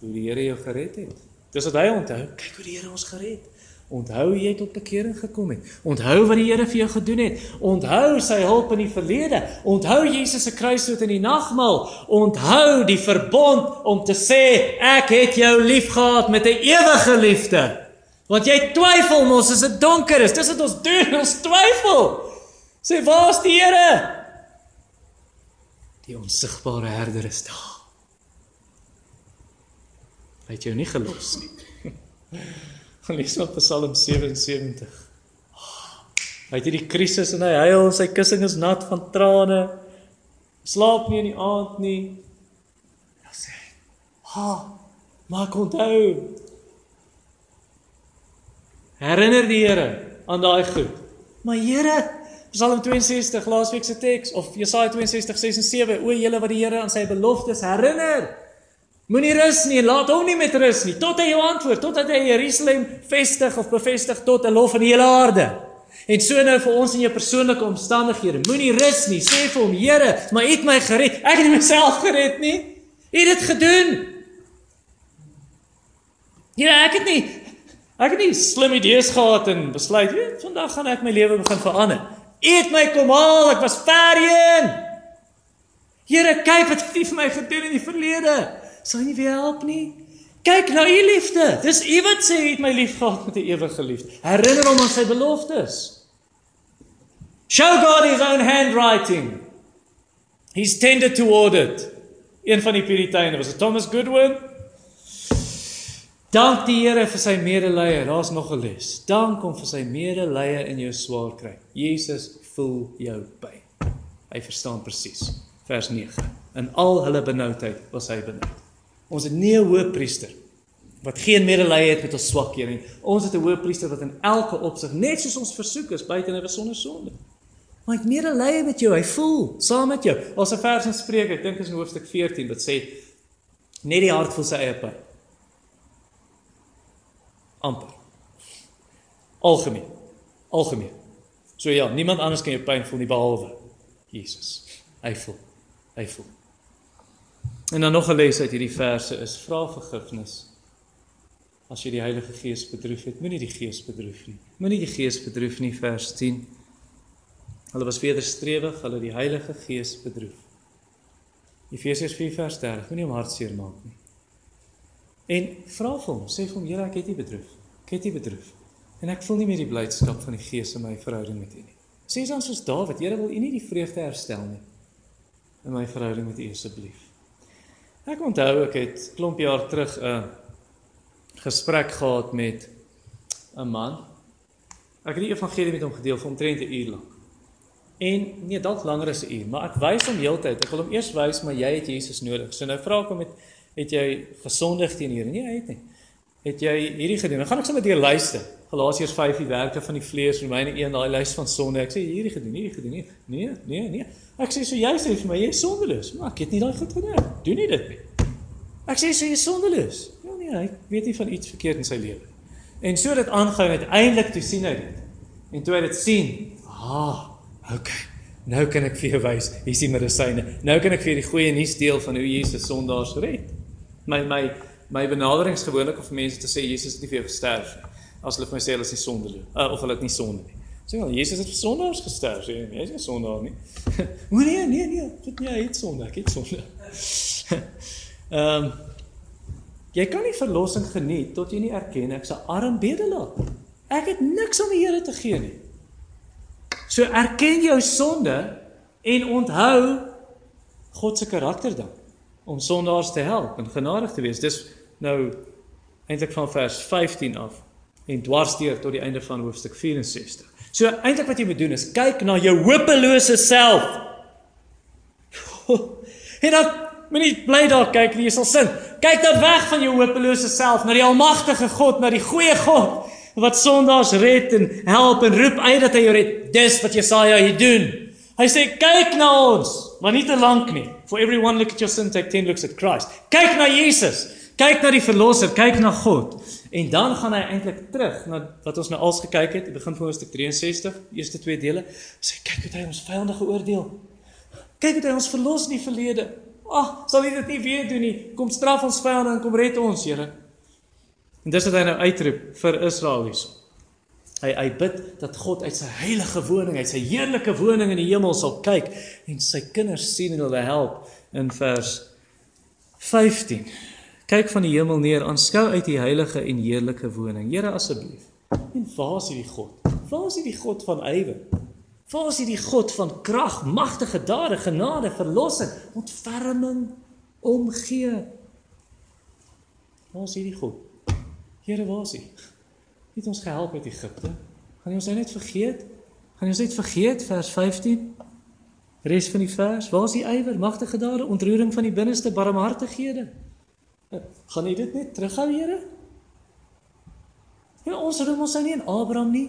hoe die Here jou gered het. Dis wat hy onthou. Kyk hoe die Here ons gered. Onthou jy tot bekering gekom het. Onthou wat die Here vir jou gedoen het. Onthou sy hulp in die verlede. Onthou Jesus se kruisdood in die nagmaal. Onthou die verbond om te sê ek het jou liefgehad met 'n ewige liefde. Want jy twyfel mos as dit donker is. Dis wat ons doen, ons twyfel. Sê waar's die Here? Die onsigbare herder is daar. Hy het jou nie gelos nie. Gaan lees op Psalm 77. Hy het hierdie krisis en hy huil, sy kussing is nat van trane. Slaap nie in die aand nie. Ja sê. Ha, maak onthou. Herinner die Here aan daai goed. Maar Here, Psalm 62 laasweek se teks of Jesaja 62 6 en 7, o julle wat die Here aan sy beloftes herinner. Moenie rus nie, laat hom nie met rus nie tot hy jou antwoord, totdat hy Jerusalem vestig of bevestig tot 'n lof in die hele aarde. En so nou vir ons in jou persoonlike omstandighede, moenie rus nie, sê vir hom, Here, maar U het my gered. Ek het myself gered nie. U het dit gedoen. Ja, ek het nie ek het nie slim idees gehad en besluit, weet, vandag gaan ek my lewe begin verander. U het my kom haal, ek was ver heen. Here, kyk wat U vir my gedoen in die verlede sal nie weer help nie. Kyk na u liefde. Dis u wat sê het my liefgehad met 'n ewige liefde. Herinner hom aan sy beloftes. Show God his own handwriting. He's tended toward it. Een van die Puriteine was Thomas Goodwin. Dank die Here vir sy medelee. Daar's nog 'n les. Dank hom vir sy medelee in jou swaar kry. Jesus voel jou pyn. Hy verstaan presies. Vers 9. In al hulle benoudheid was hy benoud. Ons het nie 'n hoëpriester wat geen medelee het met ons swakhede nie. Ons het 'n hoëpriester wat in elke opsig net soos ons versoek is buite en sonder sonde. Maar hy het medelee met jou, hy voel saam met jou. Ons 'n vers in Spreuke, ek dink is in hoofstuk 14 wat sê net die hart voel sy eie pyn. amper. Algemeen. Algemeen. So ja, niemand anders kan jou pyn voel nie behalwe Jesus. Hy voel. Hy voel. En dan nog 'n les uit hierdie verse is vra vergifnis. As jy die Heilige Gees bedroef het, moenie die Gees bedroef nie. Moenie die Gees bedroef nie vers 10. Hulle was wederstrewig, hulle die Heilige Gees bedroef. Efesiërs 4 vers 30. Moenie hom hartseer maak nie. En vra vir hom, sê vir hom, Here, ek het U bedroef. Ek het U bedroef. En ek voel nie meer die blydskap van die Gees in my verhouding met U nie. Sê dan soos Dawid, Here, wil U nie die vreugde herstel nie in my verhouding met U asseblief. Ek onthou ek het klomp jaar terug 'n gesprek gehad met 'n man. Ek het die evangelie met hom gedeel vir omtrent 'n uur lank. En nee, dalk langer as 'n uur, maar ek wys hom heeltyd. Ek wil hom eers wys maar jy het Jesus nodig. So nou vra ek hom het het jy gesondig teen Here? Nee, hy het nie. Het jy hierdie gedoen? Dan gaan ek sommer deur luister. Galasiërs 5 die werke van die vlees, Romeine 1 daai lys van sonde. Ek sê hierdie gedoen, hierdie gedoen nie. Nee, nee, nee. Ek sê so jy sê vir my jy is sondeloos, maar ek het nie daai goed gedoen. Doen nie dit nie. Ek sê so jy is sondeloos. Ja nee, hy weet nie van iets verkeerd in sy lewe. En so dit aangaan uiteindelik toe sien hy dit. En toe hy dit sien, ah, okay. Nou kan ek vir jou wys, hier is die medisyne. Nou kan ek vir die goeie nuus deel van hoe Jesus sondaars red. My my my benaderings gewoonlik of mense te sê Jesus het nie vir jou gesterf nie. As hulle vir my sê hulle is nie sondeloos, uh, of hulle het nie sonde nie. Sê wel, Jesus het vir sondaars gesterf, sê jy, hy is nie sondaar nie. O nee, nee, nee, dit nie, het sonde, ek het sonde. Ehm um, jy kan nie verlossing geniet tot jy nie erken ek's 'n arm bedelaar. Ek het niks om die Here te gee nie. So erken jou sonde en onthou God se karakter dan om sondaars te help en genadig te wees. Dis nou eintlik van vers 15 af en dwarsdeur tot die einde van hoofstuk 64. So eintlik wat jy moet doen is kyk na jou hopelose self. En dan moenie bly daar kyk nie, jy sal sin. Kyk dan weg van jou hopelose self na die almagtige God, na die goeie God wat sondaars red en help en roep uit dat hy jou red. Dis wat Jesaja hier doen. Hy sê kyk na ons, maar nie te lank nie. For everyone look at your sin take 10 looks at Christ. Kyk na Jesus. Kyk na die verlosser, kyk na God. En dan gaan hy eintlik terug na wat ons nou als gekyk het, begin van hoofstuk 63, eerste twee dele. Sê kyk hoe hy ons vyande geoordeel. Kyk hoe hy ons verlos in die verlede. Ag, oh, sal hy dit nie weer doen nie. Kom straf ons vyande en kom red ons, Here. En dis wat hy nou uitroep vir Israel hierso. Hy hy bid dat God uit sy heilige woning, uit sy heerlike woning in die hemel sal kyk en sy kinders sien en hulle help in vers 15. Kyk van die hemel neer, aanskou uit die heilige en heerlike woning. Here asseblief. En waar is hierdie God? Waar is hierdie God van ywer? Waar is hierdie God van krag, magtige dade, genade, verlossing, ontferming, omgee? Waar is hierdie God? Here, waar is hy? Het ons gehelp met Egipte? Gaan jy ons nou net vergeet? Gaan jy ons net vergeet vers 15? Res van die vers, waar is die ywer, magtige dade, ontroering van die binneste barmhartighede? Eh, gaan jy dit net terughou, Here? Ja, ons roem ons nou nie in Abraham nie.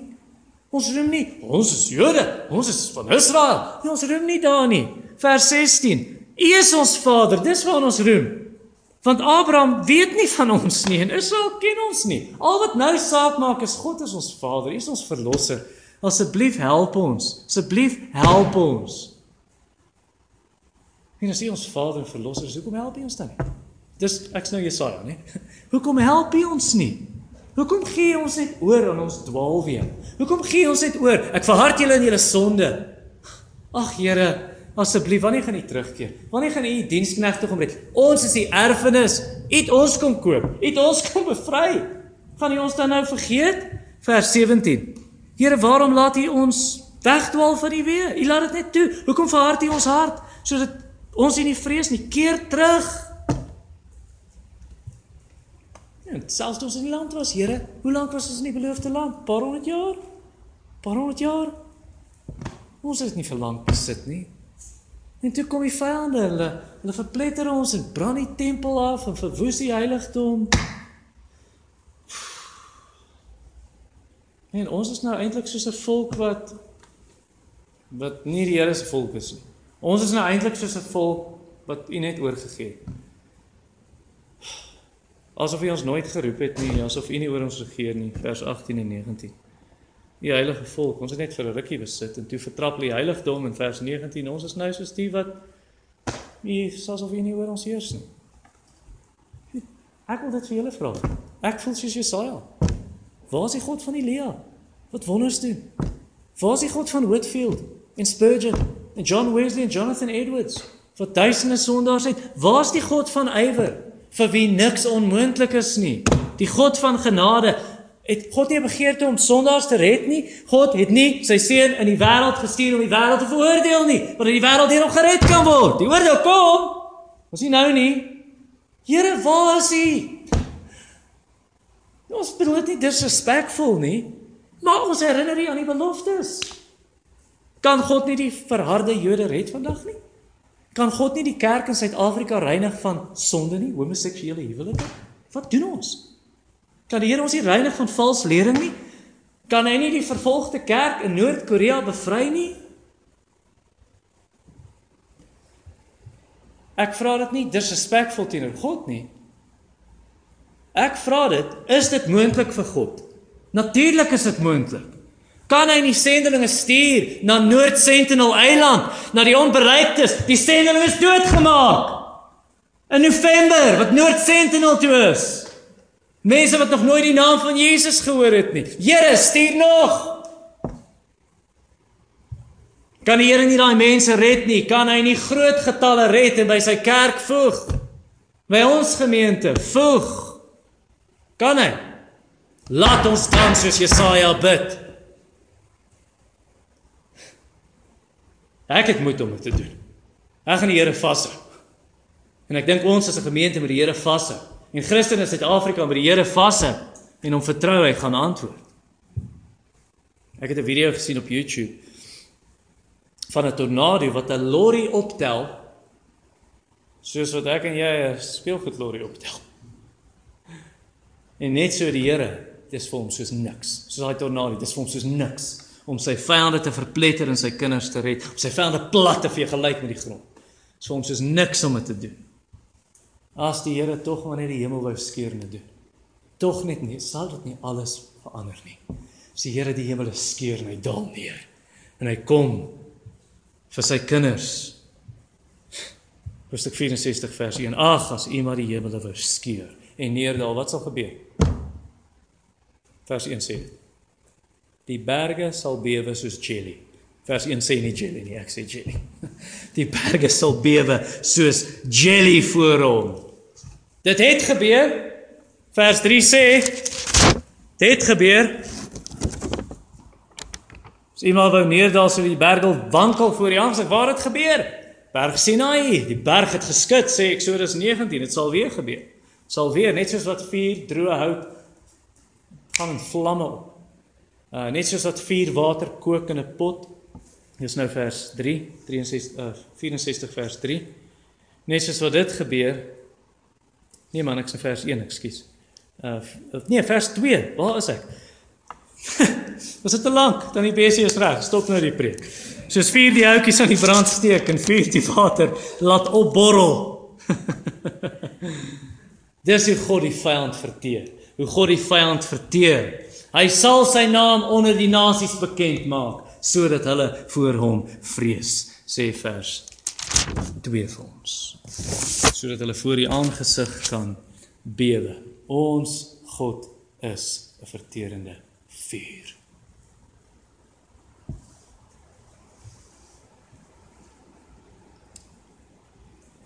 Ons roem nie, ons is Jode, ons is van Israel. Ja, ons roem nie daar nie. Vers 16. U is ons Vader, dis waar ons roem. Want Abraham weet nie van ons nie en Israel ken ons nie. Al wat nou saak maak is God is ons Vader, U is ons verlosser. Asseblief help ons. Asseblief help ons. En as U ons Vader en verlosser is, hoekom help U ons dan nie? Dis ek's nou Jesaja, nie? Hoekom help U ons nie? Hoekom gee ons net oor aan ons dwaalweë? Hoekom gee ons net oor? Ek verhard julle in julle sonde. Ag Here, Asseblief, wanneer gaan u terugkeer? Wanneer gaan u u diensknegte kom red? Ons is die erfenis. U het ons kom koop. U het ons kom bevry. Gaan u ons dan nou vergeet? Vers 17. Here, waarom laat u ons wegdwaal van u weë? U laat dit net toe. Hoekom verhard u ons hart sodat ons nie vrees nie? Keer terug. En selfs toe ons in die land was, Here, hoe lank was ons in die beloofde land? Paar honderd jaar? Paar honderd jaar? Ons het dit nie verlang besit nie. En toe kom die vyande, hulle hulle verpletter ons en brand die tempel af en verwoes die heiligdom. En ons is nou eintlik soos 'n volk wat wat nie die Here se volk is nie. Ons is nou eintlik soos 'n volk wat U net oorgegee het. Asof U ons nooit geroep het nie, asof U nie oor ons regeer nie, vers 18 en 19 die heilige volk. Ons het net vir 'n rukkie besit en toe vertrap die heiligdom in vers 19. Ons is nou soos die wat nie soos of nie oor ons heers nie. Ek wil dit vir julle vra. Ek voel soos Jesaja. Waar is die God van Elia? Wat wonders doen? Waar is die God van Whitfield en Spurgeon en John Wesley en Jonathan Edwards? Wat duisende sondaars het. Waar is die God van ywer vir wie niks onmoontlik is nie? Die God van genade het God nie begeerte om sondaars te red nie. God het nie sy seun in die wêreld gestuur om die wêreld te veroordeel nie, maar dat die wêreld deur hom gered kan word. Die oordeel kom. Ons sien nou nie. Here, waar is U? Ons bedoel dit nie disrespectful nie, maar ons herinner U aan die beloftes. Kan God nie die verharde Jode red vandag nie? Kan God nie die kerk in Suid-Afrika reinig van sonde nie, homoseksuele huwelike? Wat doen ons? Kan die Here ons nie reinig van vals lering nie? Kan hy nie die vervolgde kerk in Noord-Korea bevry nie? Ek vra dit nie disrespectful teenoor God nie. Ek vra dit, is dit moontlik vir God? Natuurlik is dit moontlik. Kan hy nie sendelinge stuur na Noord Sentinel Eiland, na die onbereiktes? Die sendeling is doodgemaak. In November wat Noord Sentinel toe is. Mense wat nog nooit die naam van Jesus gehoor het nie. Here, stuur nog. Kan die Here nie daai mense red nie? Kan hy nie groot getalle red en by sy kerk voeg? By ons gemeente voeg. Kan hy? Laat ons dan soos Jesaja bid. Ek het moed om dit te doen. Ek gaan die Here vashou. En ek dink ons as 'n gemeente moet die Here vashou. En Christene in Suid-Afrika met die Here vashou en hom vertrou hy gaan antwoord. Ek het 'n video gesien op YouTube van 'n tornado wat 'n lorry optel soos wat ek en jy 'n speelgoedlorry optel. En net so die Here, dis vir hom soos niks. Soos daai tornado, dis vir hom soos niks om sy vyande te verpletter en sy kinders te red, om sy vyande plat te vee gelyk met die grond. Dis vir hom soos niks om dit te doen as die Here tog maar net die hemel wou skeur net doen. Tog net nie, sal dit nie alles verander nie. As die Here die hemel skeur en hy daal neer en hy kom vir sy kinders. Hoofstuk 64 vers 1. Ag, as U maar die hemel wou skeur en neerdaal, wat sal gebeur? Vers 1 sê: Die berge sal bewe soos jelly. Vers 1 sê nie jelly nie, ek sê jelly. Die berge sal bewe soos jelly voor hom. Dit het gebeur. Vers 3 sê dit het gebeur. As iemand wou neerdal so die berg wankel voor die aangesig, waar het gebeur? Berg Sinai, die berg het geskud sê Eksodus 19, dit sal weer gebeur. Sal weer net soos wat vuur droë hout gaan in vlamme op. Uh net soos wat vuur water kook in 'n pot. Dis nou vers 3, 63 uh 64 vers 3. Net soos wat dit gebeur. Nee man, ek's in vers 1, ekskuus. Uh nee, vers 2. Waar is ek? Was dit te lank? Dan die besie is reg. Stop nou die preek. Soos vuur die houtjies aan die brand steek en vuur die water laat opborrel. Dis hoe God die vyand verteer. Hoe God die vyand verteer. Hy sal sy naam onder die nasies bekend maak sodat hulle voor hom vrees, sê vers 2 vir ons. Sodat hulle voor die aangesig kan bewe. Ons God is 'n verterende vuur.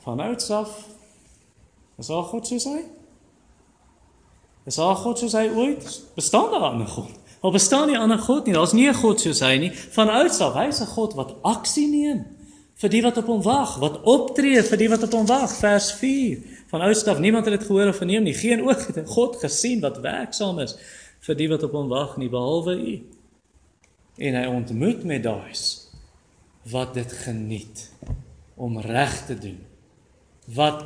Van ouds af is al God soos hy? Is al God soos hy ooit? Bestaan daar 'n ander God? Al bestaan nie 'n ander God nie. Daar's nie 'n God soos hy nie. Van ouds af, hy's 'n God wat aksie neem vir die wat op hom wag, wat optree vir die wat op hom wag. Vers 4. Van ouds af, niemand het dit gehoor of verneem nie. Geen oog het God gesien wat werksaam is vir die wat op hom wag nie behalwe u. En hy ontmoet met daai's wat dit geniet om reg te doen. Wat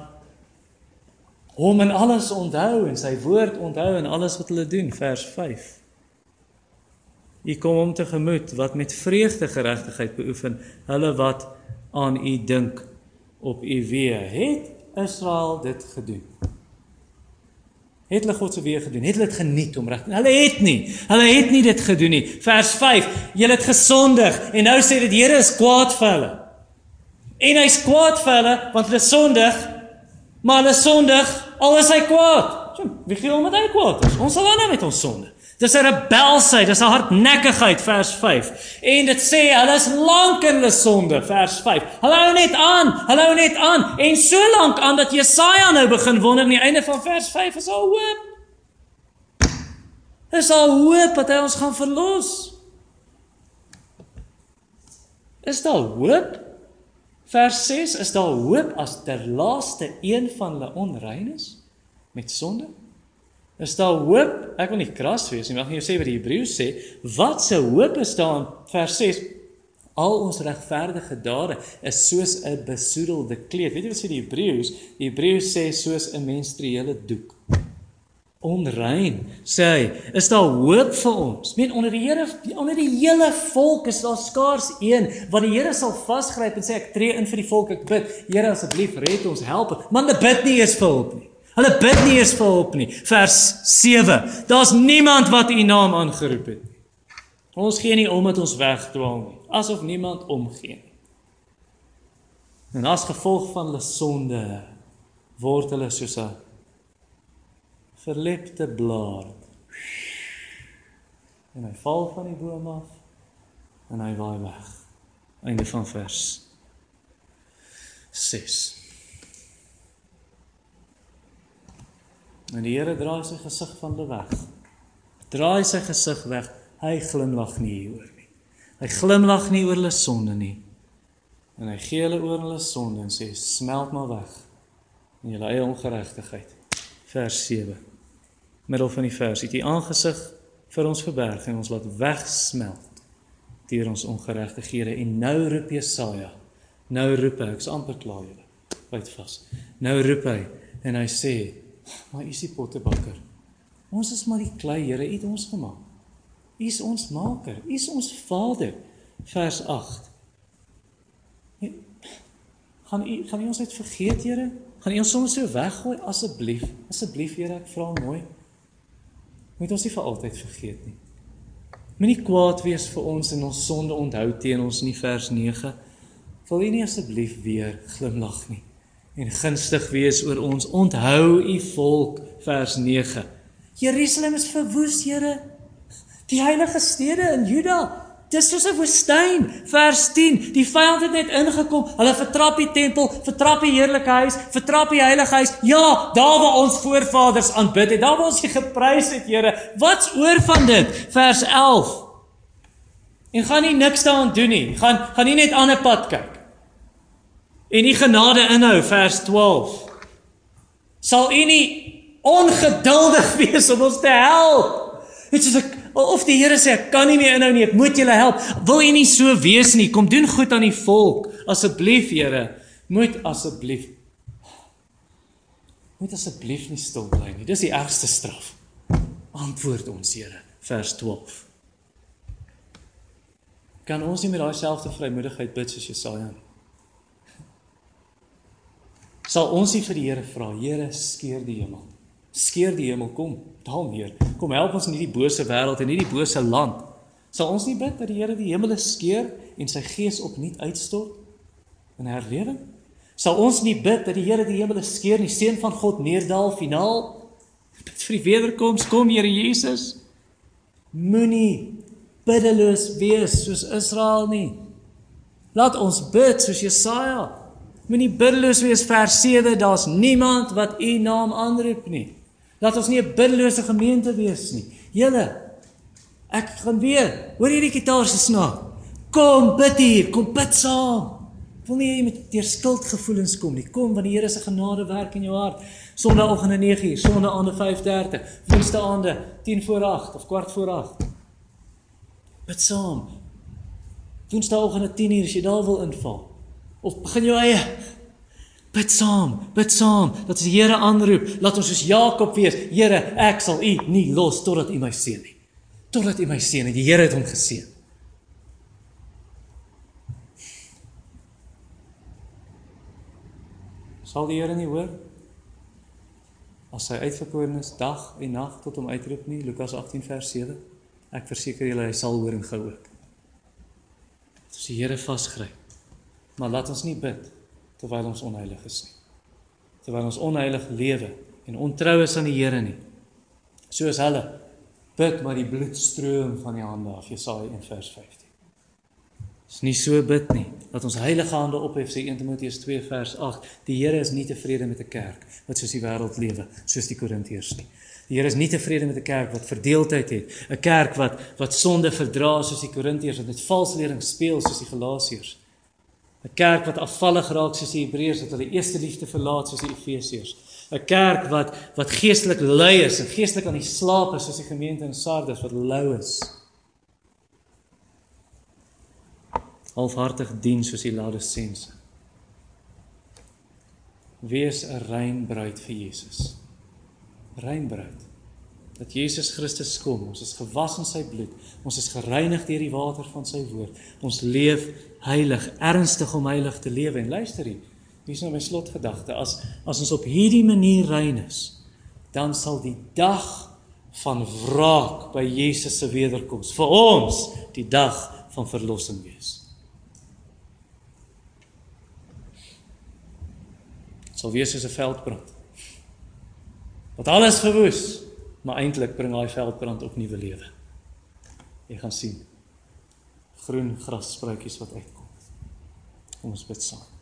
hom en alles onthou en sy woord onthou en alles wat hulle doen vers 5. U kom hom tegemoet wat met vreugde geregtigheid beoefen hulle wat aan u dink op u weë het Israel dit gedoen het hulle God se weë gedoen. Het hulle dit geniet om reg? Hulle het nie. Hulle het nie dit gedoen nie. Vers 5. Julle het gesondig en nou sê dit Here is kwaad vir hulle. En hy's kwaad vir hulle want hulle sondig. Maar hulle sondig, al is hy kwaad. Wie gee hom dat hy kwaad is? Ons sal dan nou met ons sonde. Dis 'n rebelsheid, dis 'n hardnekkigheid vers 5. En dit sê hulle is lank in hulle sonde vers 5. Hulle hou net aan, hulle hou net aan en so lank aan dat Jesaja nou begin wonder aan die einde van vers 5 is al hoop. Is al hoop dat hy ons gaan verlos. Is daar hoop? Vers 6 is daar hoop as ter laaste een van hulle onrein is met sonde? Is daar hoop? Ek wil nie kras wees nie, maar ek gaan jou sê wat die Hebreëus sê. Wat se hoop is daar in vers 6? Al ons regverdige dade is soos 'n besoedelde kleed. Weet jy wat sê die Hebreëus? Die Hebreëus sê soos 'n menstruele doek. Onrein, sê hy. Is daar hoop vir ons? Meen onder die Here, onder die hele volk is daar skaars een wat die Here sal vasgryp en sê ek tree in vir die volk, ek bid. Here asseblief red ons, help. Man, hulle bid nie eens vir hulp nie. Hulle bid nie eens vir hulp nie. Vers 7. Daar's niemand wat u naam aangeroep het nie. Ons gee nie om dat ons wegdwaal nie, asof niemand omgee nie. En as gevolg van hulle sonde word hulle soos 'n verlepte blaar. En hy val van die boom af en hy waai weg. Einde van vers 6. En die Here draai sy gesig van hulle weg. Draai sy gesig weg. Hy glimlag nie hieroor nie. Hy glimlag nie oor hulle sonde nie. En hy gee hulle oor hulle sonde en sê smelt maar weg in julle eie ongeregtigheid. Vers 7. Middel van die vers het hy aangesig vir ons verberg en ons laat wegsmelt deur ons ongeregtighede en nou roep Jesaja. Nou roep hy, ek's amper klaar julle. Byt vas. Nou roep hy en hy sê Maar U is die pottebakker. Ons is maar die klei, Here, U het ons gemaak. U is ons maker. U is ons Vader. Vers 8. Gaan U gaan U ons net vergeet, Here? Gaan U ons soms so weggooi asseblief? Asseblief, Here, ek vra mooi. Moet ons nie vir altyd vergeet nie. Moenie kwaad wees vir ons en ons sonde onthou teen ons nie vers 9. Wil U nie asseblief weer glimlag nie? En gunstig wees oor ons. Onthou u volk vers 9. Jerusalem is verwoes, Here. Die heilige stede in Juda, dis soos 'n woestyn. Vers 10. Die vyand het net ingekom. Hulle vertrap die tempel, vertrap die heerlike huis, vertrap die heilige huis. Ja, daar waar ons voorvaders aanbid het, daar waar ons U geprys het, Here. Wat's oor van dit? Vers 11. En gaan nie niks daaraan doen nie. Gaan gaan nie net aan 'n pad kyk. En die genade inhou vers 12. Sal U nie ongeduldig wees om ons te help? Dit is 'n of die Here sê ek kan nie meer inhou nie, ek moet julle help. Wil U nie so wees nie? Kom doen goed aan die volk asseblief, Here. Moet asseblief Moet asseblief nie stil bly nie. Dis die ergste straf. Antwoord ons, Here, vers 12. Kan ons nie met daai selfde vrymoedigheid bid soos Jesaja nie? Sal ons nie vir die Here vra, Here, skeer die hemel skeer die hemel kom, daal neer. Kom help ons in hierdie bose wêreld en hierdie bose land. Sal ons nie bid dat die Here die hemele skeer en sy gees opnuut uitstort in herlewing? Sal ons nie bid dat die Here die hemele skeer en die seën van God neerdal finaal? Bid vir die wederkoms, kom Here Jesus. Moenie biddeloos wees soos Israel nie. Laat ons bid soos Jesaja. Moenie biddeloos wees vers 7, daar's niemand wat u naam aanroep nie. Laat ons nie 'n biddelose gemeente wees nie. Julle ek gaan weer. Hoor hierdie gitaar se snaak. Kom bid hier, kom bid saam. Wil nie jy met deur skuldgevoelens kom nie. Kom want die Here se genade werk in jou hart. Sondagoggend 9uur, Sondaande 5:30, Woensdaande 10 voor 8 of kwart voor 8. Bid saam. Woensdagoggend 10uur as jy daar wil inval. Of begin jou eie Bid saam, bid saam dat die Here aanroep, laat ons soos Jakob wees. Here, ek sal U nie los totdat U my seën nie. Totdat U my seën en die Here het hom geseën. Sal die Here nie hoor as hy uitverkorenes dag en nag tot hom uitroep nie Lukas 18 vers 7 ek verseker julle hy sal hoor en gou ook as die Here vasgryp maar laat ons nie bid terwyl ons onheilig is nie. Terwyl ons onheilig lewe en ontrou is aan die Here nie. Soos hulle bid maar die bloed stroom van die hande af Jesaja 1 vers 15. Dis nie so bid nie. Dat ons heilige hande ophef sê 1 Timoteus 2 vers 8. Die Here is nie tevrede met 'n kerk wat soos die wêreld lewe, soos die Korintiërs nie. Die Here is nie tevrede met 'n kerk wat verdeeldheid het, 'n kerk wat wat sonde verdra soos die Korintiërs wat met valse lering speel soos die Galasiërs. 'n kerk wat afvallig raak soos die Hebreërs wat hulle eerste liefde verlaat soos die Efesiërs. 'n kerk wat wat geestelik lui is en geestelik aan die slaap is soos die gemeente in Sardes wat lou is. Halfhartig dien soos die Laodicense. Wees 'n rein bruid vir Jesus. Rein bruid dat Jesus Christus kom. Ons is gewas in sy bloed. Ons is gereinig deur die water van sy woord. Ons leef heilig, ernstig om heilig te lewe. En luister hier. Hier is nou my slotgedagte. As as ons op hierdie manier rein is, dan sal die dag van wraak by Jesus se wederkoms vir ons die dag van verlossing wees. Sal wees soos 'n veldbrand. Wat alles verwoes maar eintlik bring daai veldbrand op nuwe lewe. Jy gaan sien groen grasspruitjies wat uitkom. Kom ons bid saam.